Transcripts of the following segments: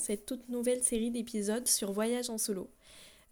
cette toute nouvelle série d'épisodes sur voyage en solo.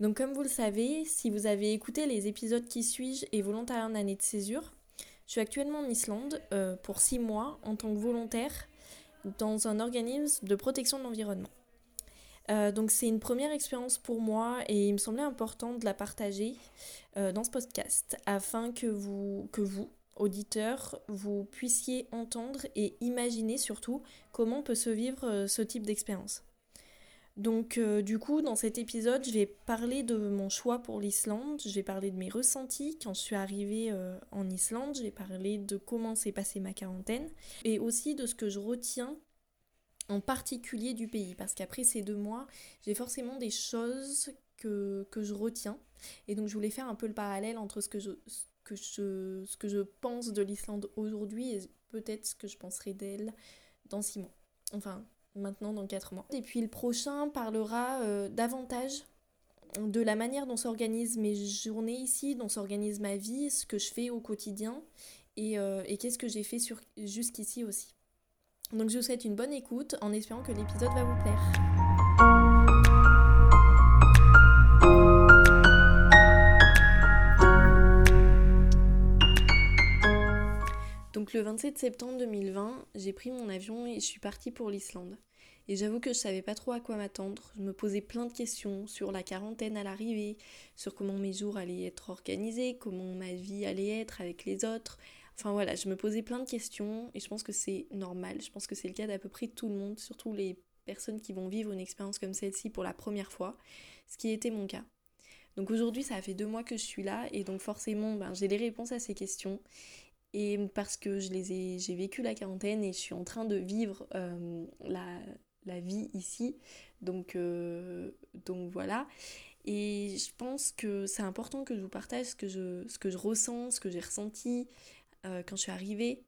Donc comme vous le savez, si vous avez écouté les épisodes qui suivent et volontariat en année de césure, je suis actuellement en Islande euh, pour six mois en tant que volontaire dans un organisme de protection de l'environnement. Euh, donc c'est une première expérience pour moi et il me semblait important de la partager euh, dans ce podcast afin que vous, que vous, auditeurs, vous puissiez entendre et imaginer surtout comment peut se vivre ce type d'expérience. Donc du coup, dans cet épisode, je vais parler de mon choix pour l'Islande, je vais parler de mes ressentis quand je suis arrivée en Islande, je vais parler de comment s'est passée ma quarantaine et aussi de ce que je retiens en particulier du pays. Parce qu'après ces deux mois, j'ai forcément des choses que, je retiens. Et donc je voulais faire un peu le parallèle entre ce que je, que je, ce que je pense de l'Islande aujourd'hui et peut-être ce que je penserai d'elle dans six mois. Enfin, maintenant dans quatre mois. Et puis le prochain parlera euh, davantage de la manière dont s'organisent mes journées ici, dont s'organise ma vie, ce que je fais au quotidien et, euh, et qu'est-ce que j'ai fait jusqu'ici aussi. Donc je vous souhaite une bonne écoute en espérant que l'épisode va vous plaire. Donc le 27 septembre 2020, j'ai pris mon avion et je suis partie pour l'Islande. Et j'avoue que je savais pas trop à quoi m'attendre. Je me posais plein de questions sur la quarantaine à l'arrivée, sur comment mes jours allaient être organisés, comment ma vie allait être avec les autres, Enfin voilà, je me posais plein de questions et je pense que c'est normal. Je pense que c'est le cas d'à peu près tout le monde, surtout les personnes qui vont vivre une expérience comme celle-ci pour la première fois, ce qui était mon cas. Donc aujourd'hui, ça fait deux mois que je suis là et donc forcément, ben, j'ai les réponses à ces questions. Et parce que je les ai, j'ai vécu la quarantaine et je suis en train de vivre euh, la, la, vie ici. Donc, euh, donc voilà. Et je pense que c'est important que je vous partage ce que je, ce que je ressens, ce que j'ai ressenti, euh, quand je suis arrivée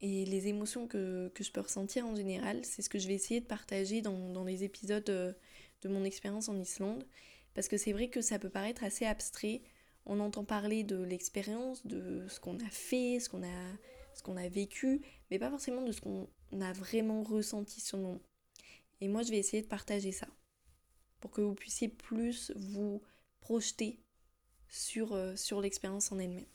et les émotions que, je peux ressentir en général. C'est ce que je vais essayer de partager dans, les épisodes de, mon expérience en Islande. Parce que c'est vrai que ça peut paraître assez abstrait. On entend parler de l'expérience, de ce qu'on a fait, ce qu'on a, a vécu, mais pas forcément de ce qu'on a vraiment ressenti sur nous. Et moi, je vais essayer de partager ça pour que vous puissiez plus vous projeter sur, euh, sur l'expérience en elle-même.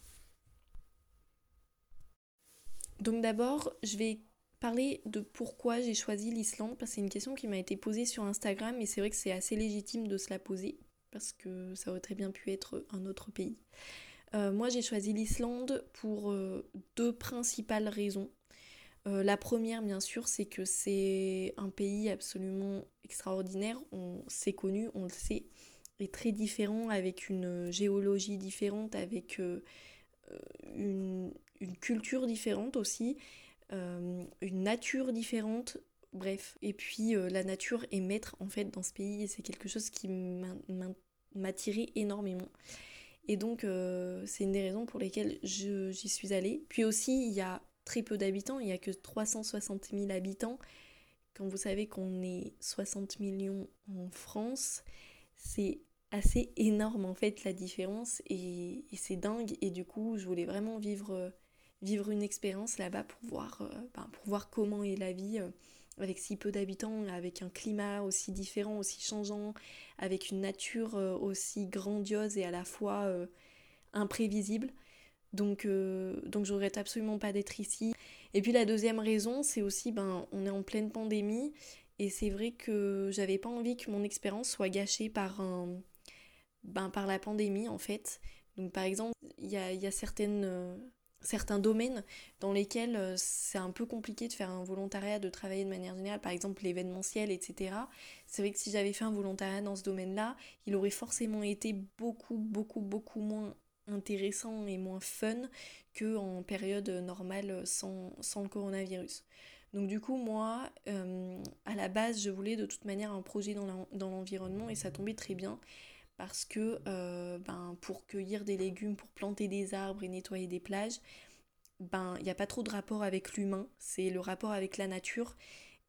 Donc d'abord, je vais parler de pourquoi j'ai choisi l'Islande, parce que c'est une question qui m'a été posée sur Instagram, et c'est vrai que c'est assez légitime de se la poser, parce que ça aurait très bien pu être un autre pays. Euh, moi, j'ai choisi l'Islande pour euh, deux principales raisons. Euh, la première, bien sûr, c'est que c'est un pays absolument extraordinaire, on s'est connu, on le sait, et très différent, avec une géologie différente, avec une, une culture différente aussi, une nature différente, bref. Et puis la nature est maître en fait dans ce pays et c'est quelque chose qui m'a tiré énormément. Et donc euh, c'est une des raisons pour lesquelles j'y suis allée. Puis aussi il y a très peu d'habitants, il n'y a que 360 000 habitants. Quand vous savez qu'on est 60 millions en France, c'est assez énorme en fait la différence et, et c'est dingue et du coup je voulais vraiment vivre vivre une expérience là-bas pour voir, euh, ben, pour voir comment est la vie euh, avec si peu d'habitants, avec un climat aussi différent, aussi changeant, avec une nature euh, aussi grandiose et à la fois imprévisible. Donc, donc je regrette absolument pas d'être ici. Et puis la deuxième raison, c'est aussi, ben, on est en pleine pandémie et c'est vrai que j'avais pas envie que mon expérience soit gâchée par, un, ben, par la pandémie en fait. Donc par exemple, il y a certaines certains domaines dans lesquels euh, c'est un peu compliqué de faire un volontariat, de travailler de manière générale, par exemple l'événementiel, etc. C'est vrai que si j'avais fait un volontariat dans ce domaine-là, il aurait forcément été beaucoup, beaucoup, beaucoup moins intéressant et moins fun que en période normale sans, sans le coronavirus. Donc du coup, moi, euh, à la base, je voulais de toute manière un projet dans l'environnement et ça tombait très bien parce que euh, ben, pour cueillir des légumes, pour planter des arbres et nettoyer des plages, ben il n'y a pas trop de rapport avec l'humain, c'est le rapport avec la nature.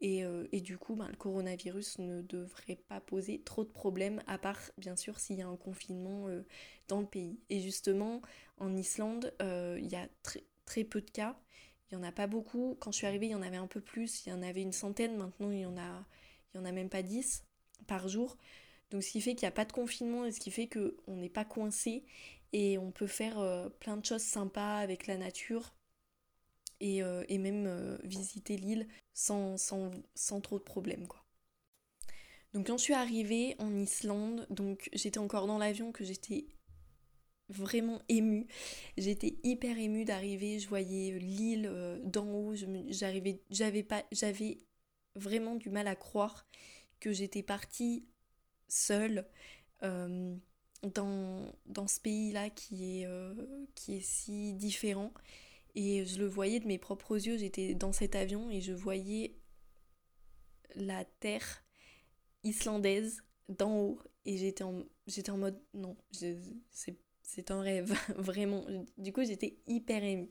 Et, euh, du coup, ben, le coronavirus ne devrait pas poser trop de problèmes, à part bien sûr s'il y a un confinement euh, dans le pays. Et justement, en Islande, il y a très, très peu de cas. Il n'y en a pas beaucoup. Quand je suis arrivée, il y en avait un peu plus. Il y en avait une centaine. Maintenant, il y en en a même pas 10 par jour. Donc ce qui fait qu'il n'y a pas de confinement et ce qui fait qu'on n'est pas coincé et on peut faire euh, plein de choses sympas avec la nature et, euh, même euh, visiter l'île sans, sans, sans, trop de problèmes quoi. Donc quand je suis arrivée en Islande, donc j'étais encore dans l'avion que j'étais vraiment émue. J'étais hyper émue d'arriver, je voyais l'île d'en haut, j'arrivais j'avais pas j'avais vraiment du mal à croire que j'étais partie seule euh, dans, dans, ce pays-là qui, est euh, qui est si différent. Et je le voyais de mes propres yeux, j'étais dans cet avion et je voyais la terre islandaise d'en haut et j'étais en, en mode non, c'est un rêve, vraiment. Du coup, j'étais hyper émue.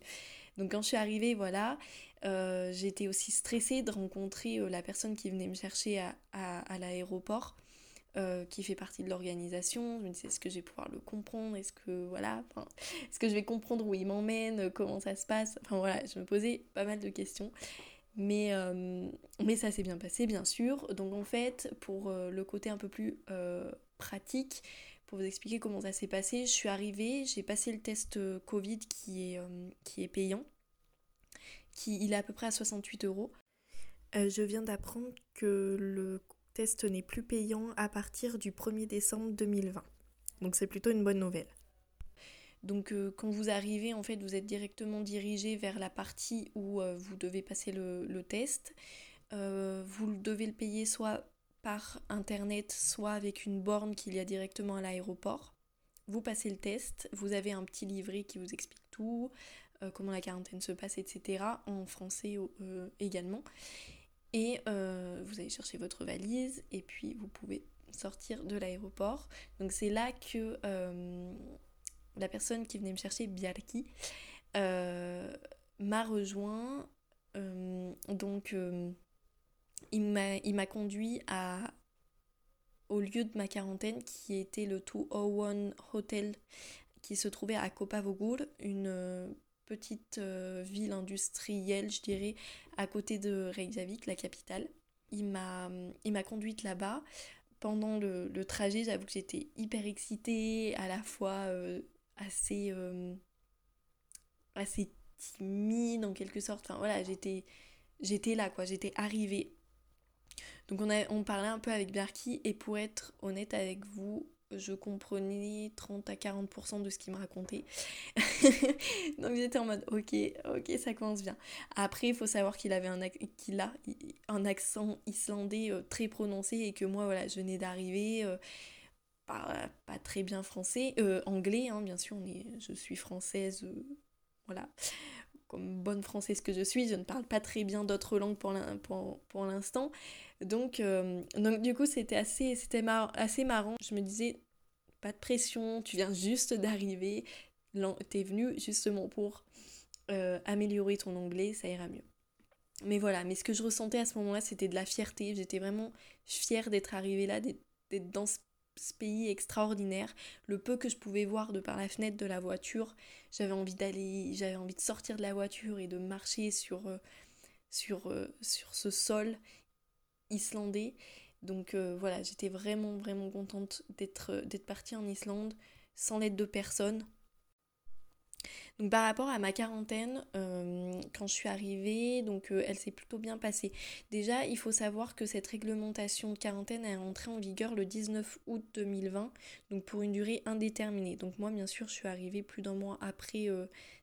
Donc quand je suis arrivée, voilà, euh, j'étais aussi stressée de rencontrer la personne qui venait me chercher à, à l'aéroport. Euh, qui fait partie de l'organisation. Je me disais, est-ce que je vais pouvoir le comprendre? Est-ce que, voilà, est-ce que je vais comprendre où il m'emmène? Comment ça se passe? Enfin voilà, je me posais pas mal de questions. Mais, euh, mais ça s'est bien passé, bien sûr. Donc en fait, pour euh, le côté un peu plus pratique, pour vous expliquer comment ça s'est passé, je suis arrivée, j'ai passé le test Covid qui est, qui est payant. Qui, il est à peu près à 68 euros. je viens d'apprendre que le test n'est plus payant à partir du 1er décembre 2020. Donc c'est plutôt une bonne nouvelle. Donc euh, quand vous arrivez, en fait, vous êtes directement dirigé vers la partie où euh, vous devez passer le, test. Euh, vous devez le payer soit par internet, soit avec une borne qu'il y a directement à l'aéroport. Vous passez le test, vous avez un petit livret qui vous explique tout, comment la quarantaine se passe, etc. En français également. Et euh, vous allez chercher votre valise et puis vous pouvez sortir de l'aéroport. Donc c'est là que euh, la personne qui venait me chercher, Biarki, euh, m'a rejoint. donc il m'a conduit à, au lieu de ma quarantaine qui était le 201 Hotel qui se trouvait à Kopavogur, une petite euh, ville industrielle, je dirais, à côté de Reykjavik, la capitale. Il m'a, conduite là-bas. Pendant le, trajet, j'avoue que j'étais hyper excitée, à la fois euh, assez, euh, assez timide en quelque sorte. Voilà, j'étais, là, quoi, j'étais arrivée. Donc on, a, on parlait un peu avec Berky et pour être honnête avec vous, je comprenais 30 à 40% de ce qu'il me racontait. Donc j'étais en mode ok, ok, ça commence bien. Après, il faut savoir qu'il avait un, qu'il a un accent islandais euh, très prononcé et que moi, voilà, je venais d'arriver. Euh, pas, très bien français, euh, anglais, hein, bien sûr, je suis française, voilà, comme bonne française que je suis, je ne parle pas très bien d'autres langues pour l'instant, donc, euh, donc du coup, c'était assez, assez marrant. Je me disais, pas de pression, tu viens juste d'arriver, t'es venu justement pour euh, améliorer ton anglais, ça ira mieux. Mais voilà, mais ce que je ressentais à ce moment-là, c'était de la fierté. J'étais vraiment fière d'être arrivée là, d'être dans ce, pays extraordinaire. Le peu que je pouvais voir de par la fenêtre de la voiture, j'avais envie d'aller, j'avais envie de sortir de la voiture et de marcher sur, euh, sur ce sol islandais. Donc euh, voilà, j'étais vraiment vraiment contente euh, d'être partie en Islande sans l'aide de personne. Donc par rapport à ma quarantaine, euh, quand je suis arrivée, donc elle s'est plutôt bien passée. Déjà, il faut savoir que cette réglementation de quarantaine est entrée en vigueur le 19 août 2020, donc pour une durée indéterminée. Donc moi, bien sûr, je suis arrivée plus d'un mois après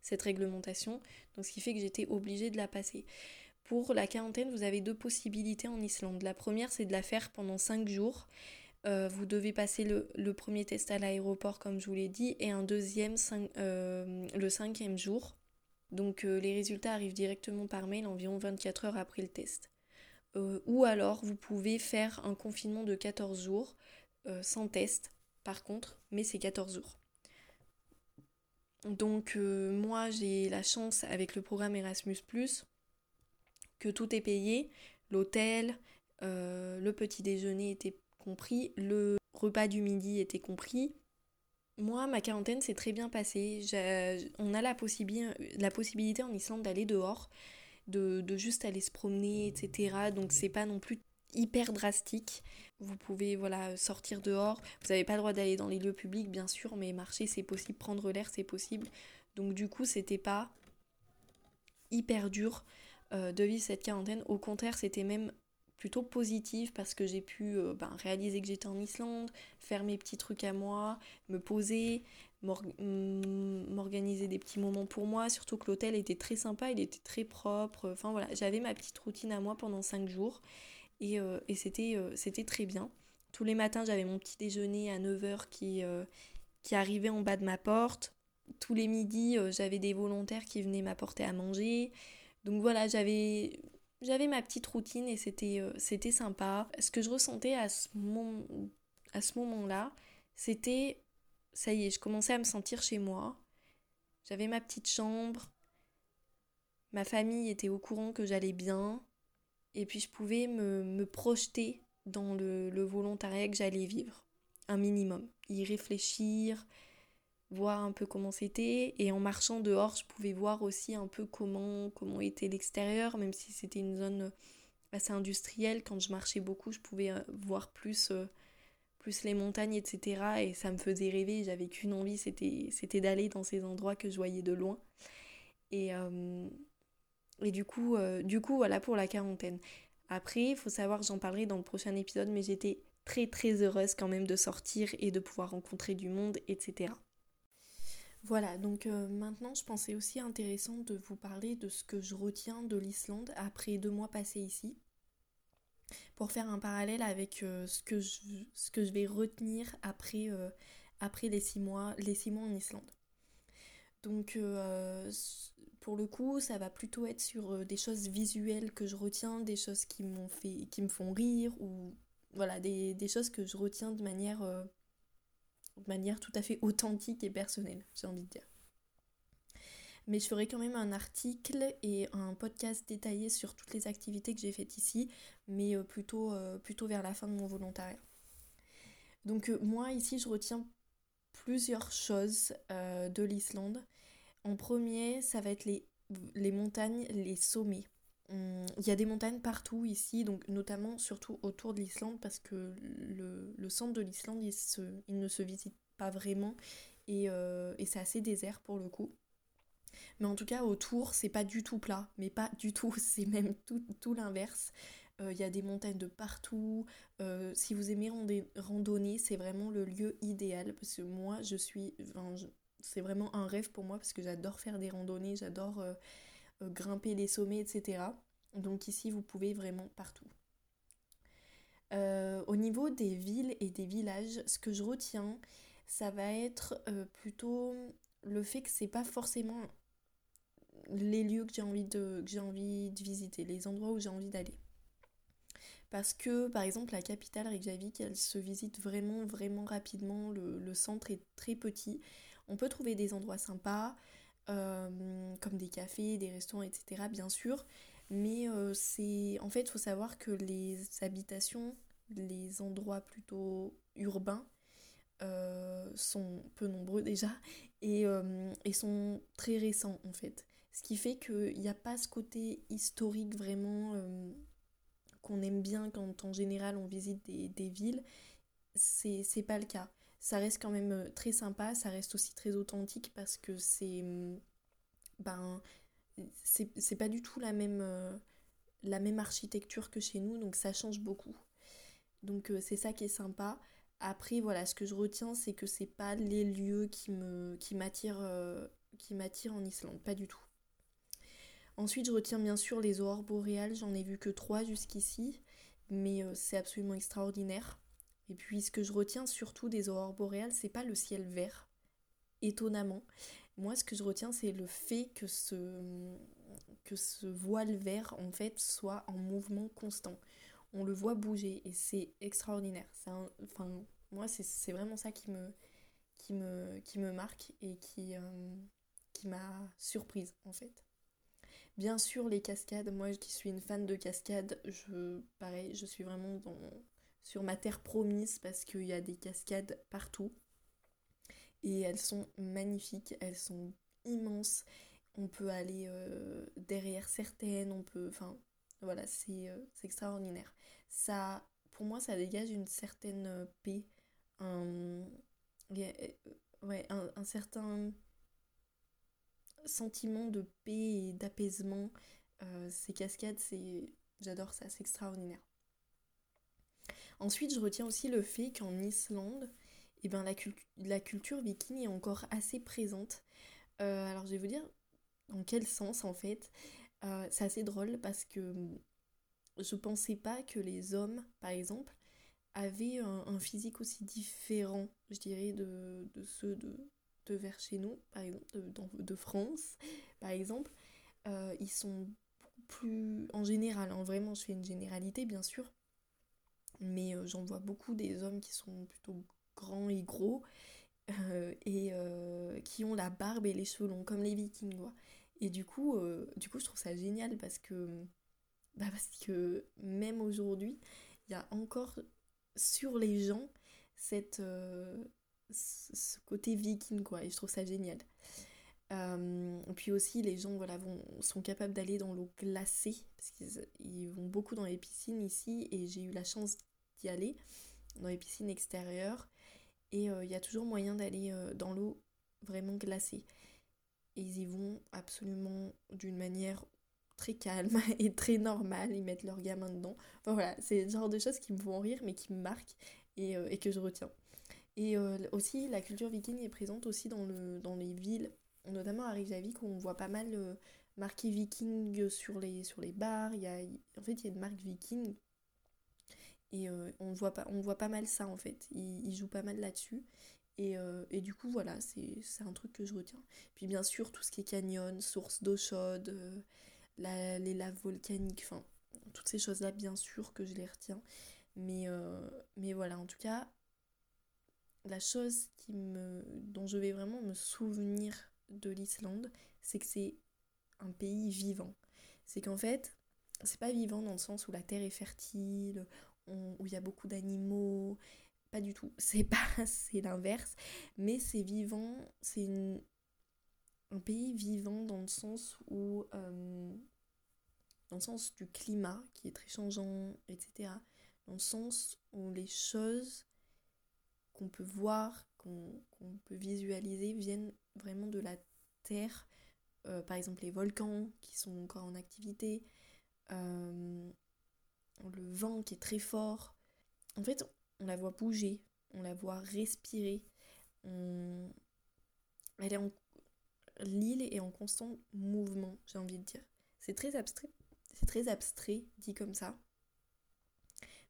cette réglementation, donc ce qui fait que j'étais obligée de la passer. Pour la quarantaine, vous avez deux possibilités en Islande. La première, c'est de la faire pendant 5 jours. Euh, vous devez passer le, premier test à l'aéroport, comme je vous l'ai dit, et un deuxième euh, le cinquième jour. Donc euh, les résultats arrivent directement par mail environ 24 heures après le test. ou alors, vous pouvez faire un confinement de 14 jours, sans test, par contre, mais c'est 14 jours. Donc moi, j'ai la chance avec le programme Erasmus ⁇ que tout est payé, l'hôtel, le petit déjeuner était compris, le repas du midi était compris. Moi, ma quarantaine s'est très bien passée. On a la, la possibilité en Islande d'aller dehors, de, juste aller se promener, etc. Donc c'est pas non plus hyper drastique. Vous pouvez voilà sortir dehors. Vous n'avez pas le droit d'aller dans les lieux publics, bien sûr, mais marcher c'est possible, prendre l'air c'est possible. Donc du coup, c'était pas hyper dur euh, de vivre cette quarantaine. Au contraire, c'était même plutôt positif parce que j'ai pu euh, ben, réaliser que j'étais en Islande, faire mes petits trucs à moi, me poser, m'organiser des petits moments pour moi. Surtout que l'hôtel était très sympa, il était très propre. Enfin voilà, j'avais ma petite routine à moi pendant 5 jours et, euh, c'était, c'était très bien. Tous les matins, j'avais mon petit déjeuner à 9h qui, qui arrivait en bas de ma porte tous les midis, euh, j'avais des volontaires qui venaient m'apporter à manger. Donc voilà, j'avais j'avais ma petite routine et c'était euh, c'était sympa. Ce que je ressentais à ce, moment, à ce moment-là, c'était ça y est, je commençais à me sentir chez moi. J'avais ma petite chambre. Ma famille était au courant que j'allais bien. Et puis je pouvais me, me projeter dans le, le volontariat que j'allais vivre. Un minimum. Y réfléchir, voir un peu comment c'était. Et en marchant dehors, je pouvais voir aussi un peu comment, comment était l'extérieur, même si c'était une zone assez industrielle. Quand je marchais beaucoup, je pouvais euh, voir plus, euh, plus les montagnes, etc. Et ça me faisait rêver. J'avais qu'une envie, c'était, c'était d'aller dans ces endroits que je voyais de loin. Et, euh, et du, coup, du coup, voilà pour la quarantaine. Après, il faut savoir, j'en parlerai dans le prochain épisode, mais j'étais très très heureuse quand même de sortir et de pouvoir rencontrer du monde, etc. Voilà, donc euh, maintenant je pensais aussi intéressant de vous parler de ce que je retiens de l'Islande après deux mois passés ici, pour faire un parallèle avec euh, ce, que je, vais retenir après, euh, les, six mois, en Islande. Donc pour le coup, ça va plutôt être sur des choses visuelles que je retiens, des choses qui, m'ont fait, qui me font rire, ou voilà, des choses que je retiens de manière de manière tout à fait authentique et personnelle, j'ai envie de dire. Mais je ferai quand même un article et un podcast détaillé sur toutes les activités que j'ai faites ici, mais euh, plutôt, euh, plutôt vers la fin de mon volontariat. Donc euh, moi ici je retiens plusieurs choses de l'Islande. En premier, ça va être les, les montagnes, les sommets. Hum, il y a des montagnes partout ici, donc notamment surtout autour de l'Islande, parce que le, centre de l'Islande, il, il, ne se visite pas vraiment et, euh, et c'est assez désert pour le coup. Mais en tout cas, autour, c'est pas du tout plat, mais pas du tout, c'est même tout, tout l'inverse. Euh, il y a des montagnes de partout. Euh, si vous aimez randonner, c'est vraiment le lieu idéal parce que moi, je suis. c'est vraiment un rêve pour moi parce que j'adore faire des randonnées, j'adore grimper les sommets, etc. Donc ici, vous pouvez vraiment partout. Euh, au niveau des villes et des villages, ce que je retiens, ça va être euh, plutôt le fait que c'est pas forcément les lieux que j'ai envie de, j'ai envie de visiter, les endroits où j'ai envie d'aller. Parce que, par exemple, la capitale Reykjavik, elle se visite vraiment, vraiment rapidement. Le centre est très petit. On peut trouver des endroits sympas, euh, comme des cafés, des restaurants, etc. bien sûr. Mais euh, c'est. En fait, il faut savoir que les habitations, les endroits plutôt urbains, euh, sont peu nombreux déjà et, et, sont très récents en fait. Ce qui fait qu'il n'y a pas ce côté historique vraiment qu'on aime bien quand en général on visite des, des villes. C'est pas le cas ça reste quand même euh, très sympa, ça reste aussi très authentique parce que c'est. Mm, ben. C'est pas du tout la même, euh, la même architecture que chez nous, donc ça change beaucoup. Donc euh, c'est ça qui est sympa. Après, voilà, ce que je retiens, c'est que c'est pas les lieux qui m'attirent qui en Islande, pas du tout. Ensuite, je retiens bien sûr les aurores boréales, j'en ai vu que trois jusqu'ici, mais c'est absolument extraordinaire. Et puis ce que je retiens surtout des aurores boréales, c'est pas le ciel vert, étonnamment. Moi, ce que je retiens, c'est le fait que ce, que ce voile vert, en fait, soit en mouvement constant. On le voit bouger et c'est extraordinaire. enfin, moi, c'est vraiment ça qui me, qui me, qui me marque et qui, euh, qui m'a surprise, en fait. Bien sûr, les cascades, moi qui suis une fan de cascades, je, pareil, je suis vraiment dans, sur ma terre promise parce qu'il y a des cascades partout. Et elles sont magnifiques, elles sont immenses. On peut aller euh, derrière certaines, on peut. Enfin, Voilà, c'est extraordinaire. Ça, pour moi, ça dégage une certaine paix, un, ouais, un certain sentiment de paix et d'apaisement. Euh, ces cascades, j'adore ça, c'est extraordinaire. Ensuite, je retiens aussi le fait qu'en Islande, eh ben, la, la, culture viking est encore assez présente. Euh, alors, je vais vous dire dans quel sens en fait. Euh, c'est assez drôle parce que je pensais pas que les hommes, par exemple, avaient un, physique aussi différent, je dirais, de, de ceux de, de vers chez nous, par exemple, de, de France, par exemple, euh, ils sont plus en général, hein, vraiment je fais une généralité bien sûr, mais euh, j'en vois beaucoup des hommes qui sont plutôt grands et gros euh, et qui ont la barbe et les cheveux longs comme les vikings quoi. Et du coup, du coup je trouve ça génial parce que, bah parce que même aujourd'hui, il y a encore sur les gens cette, ce côté viking, quoi, et je trouve ça génial. Euh, puis aussi, les gens voilà, vont, sont capables d'aller dans l'eau glacée, parce qu'ils vont beaucoup dans les piscines ici, et j'ai eu la chance aller, dans les piscines extérieures, et euh, il y a toujours moyen d'aller euh, dans l'eau vraiment glacée. Et ils y vont absolument d'une manière très calme et très normale, ils mettent leur gamin dedans. Voilà, c'est le genre de choses qui me font rire, mais qui me marquent et, et que je retiens. Et euh, aussi, la culture viking est présente aussi dans, le, dans les villes, notamment à Reykjavik, où on voit pas mal euh, marqué viking sur les, sur les bars. Y a, en fait, il y a une marque viking. Et euh, on, voit pas, on voit pas mal ça, en fait. Ils, jouent pas mal là-dessus. Et, et, du coup, voilà, c'est un truc que je retiens. Puis bien sûr, tout ce qui est canyon, source d'eau chaude, la, les laves volcaniques, enfin, toutes ces choses-là, bien sûr que je les retiens. Mais, mais voilà, en tout cas, la chose qui me, dont je vais vraiment me souvenir de l'Islande, c'est que c'est un pays vivant. C'est qu'en fait, c'est pas vivant dans le sens où la terre est fertile, où il y a beaucoup d'animaux, pas du tout. C'est pas, c'est l'inverse, mais c'est vivant, c'est un pays vivant dans le sens où, euh, dans le sens du climat qui est très changeant, etc. Dans le sens où les choses qu'on peut voir, qu'on peut visualiser, viennent vraiment de la Terre. Euh, par exemple les volcans qui sont encore en activité, euh, le vent qui est très fort. En fait, on la voit bouger, on la voit respirer. Elle est en... L'île est en constant mouvement, j'ai envie de dire. C'est très abstrait. C'est très abstrait, dit comme ça.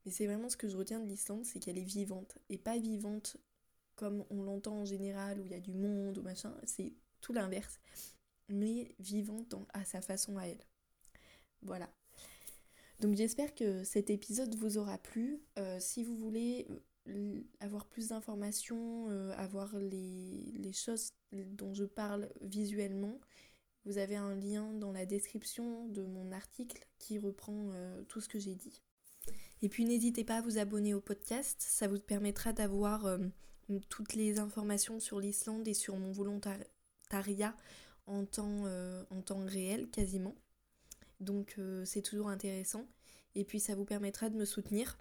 Mais c'est vraiment ce que je retiens de l'Islande, c'est qu'elle est vivante. Et pas vivante comme on l'entend en général, où il y a du monde ou machin, c'est tout l'inverse. Mais vivante à sa façon à elle. Voilà. Donc j'espère que cet épisode vous aura plu. Euh, si vous voulez euh, avoir plus d'informations, euh, avoir les, les, choses dont je parle visuellement, vous avez un lien dans la description de mon article qui reprend tout ce que j'ai dit. Et puis n'hésitez pas à vous abonner au podcast, ça vous permettra d'avoir toutes les informations sur l'Islande et sur mon volontariat en temps, en temps réel quasiment. Donc euh, c'est toujours intéressant. Et puis ça vous permettra de me soutenir,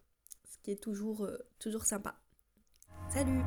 ce qui est toujours, toujours sympa. Salut